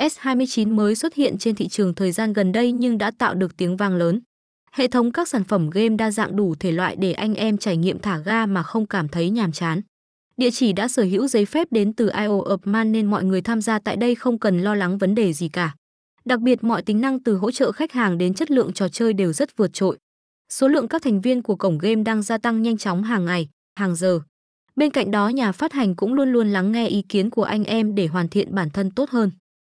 S29 mới xuất hiện trên thị trường thời gian gần đây nhưng đã tạo được tiếng vang lớn. Hệ thống các sản phẩm game đa dạng đủ thể loại để anh em trải nghiệm thả ga mà không cảm thấy nhàm chán. Địa chỉ đã sở hữu giấy phép đến từ IO of Man nên mọi người tham gia tại đây không cần lo lắng vấn đề gì cả. Đặc biệt mọi tính năng từ hỗ trợ khách hàng đến chất lượng trò chơi đều rất vượt trội. Số lượng các thành viên của cổng game đang gia tăng nhanh chóng hàng ngày, hàng giờ. Bên cạnh đó nhà phát hành cũng luôn luôn lắng nghe ý kiến của anh em để hoàn thiện bản thân tốt hơn.